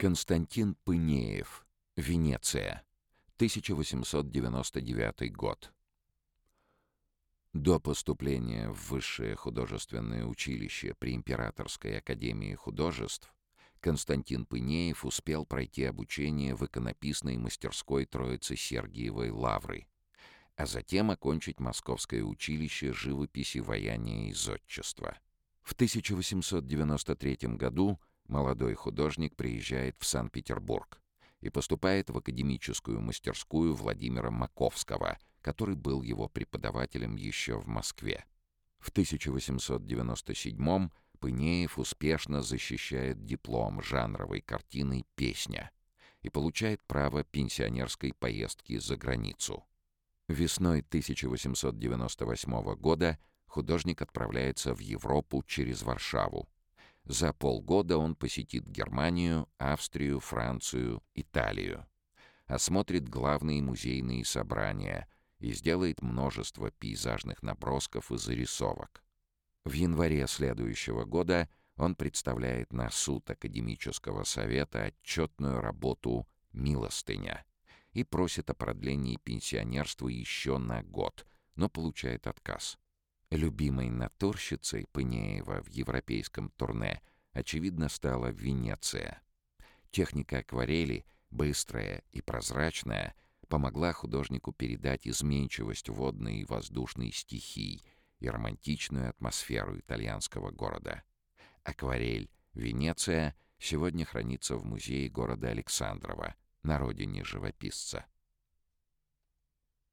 Константин Пынеев. Венеция. 1899 год. До поступления в Высшее художественное училище при Императорской академии художеств Константин Пынеев успел пройти обучение в иконописной мастерской Троицы Сергиевой Лавры, а затем окончить Московское училище живописи, ваяния и зодчества. В 1893 году молодой художник приезжает в Санкт-Петербург и поступает в академическую мастерскую Владимира Маковского, который был его преподавателем еще в Москве. В 1897 Пынеев успешно защищает диплом жанровой картины «Песня» и получает право пенсионерской поездки за границу. Весной 1898 года художник отправляется в Европу через Варшаву, за полгода он посетит Германию, Австрию, Францию, Италию. Осмотрит главные музейные собрания и сделает множество пейзажных набросков и зарисовок. В январе следующего года он представляет на суд Академического совета отчетную работу «Милостыня» и просит о продлении пенсионерства еще на год, но получает отказ. Любимой натурщицей Пынеева в европейском турне, очевидно, стала Венеция. Техника акварели, быстрая и прозрачная, помогла художнику передать изменчивость водной и воздушной стихий и романтичную атмосферу итальянского города. Акварель «Венеция» сегодня хранится в музее города Александрова, на родине живописца.